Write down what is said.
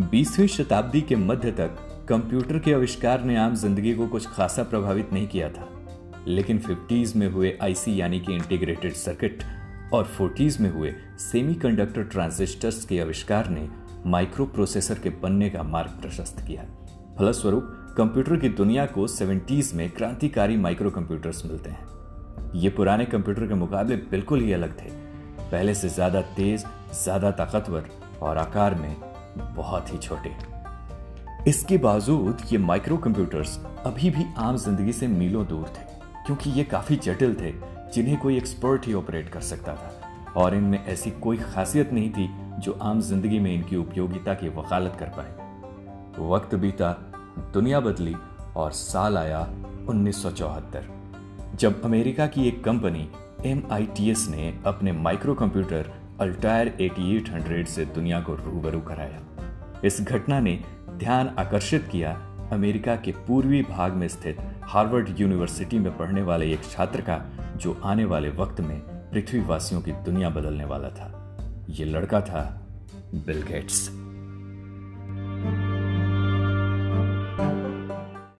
बीसवीं शताब्दी के मध्य तक कंप्यूटर के आविष्कार ने आम ज़िंदगी को कुछ खासा प्रभावित नहीं किया था। लेकिन फिफ्टीज में हुए आईसी यानी कि इंटीग्रेटेड सर्किट और फोर्टीज में हुए सेमीकंडक्टर ट्रांजिस्टर्स के आविष्कार ने माइक्रो प्रोसेसर के बनने का मार्ग प्रशस्त किया। फलस्वरूप, कंप्यूटर की दुनिया को सेवेंटीज में क्रांतिकारी माइक्रो कंप्यूटर्स मिलते हैं। ये पुराने कंप्यूटर के मुकाबले बिल्कुल ही अलग थे। पहले से ज़्यादा तेज, ज़्यादा ताकतवर और आकार में बहुत ही छोटे। इसके बावजूद ये माइक्रो कंप्यूटर्स अभी भी आम ज़िंदगी से मीलों दूर थे, क्योंकि ये काफ़ी जटिल थे, जिन्हें कोई एक्सपर्ट ही ऑपरेट कर सकता था। और इनमें ऐसी कोई खासियत नहीं थी जो आम ज़िंदगी में इनकी उपयोगिता की वकालत कर पाए। वक्त बीता, दुनिया बदली और साल आया 1974 जब अमेरिका की एक कंपनी एमआईटीएस ने अपने माइक्रो कंप्यूटर अल्टायर 8800 से दुनिया को रूबरू कराया। इस घटना ने ध्यान आकर्षित किया अमेरिका के पूर्वी भाग में स्थित हार्वर्ड यूनिवर्सिटी में पढ़ने वाले एक छात्र का, जो आने वाले वक्त में पृथ्वीवासियों की दुनिया बदलने वाला था। ये लड़का था बिल गेट्स।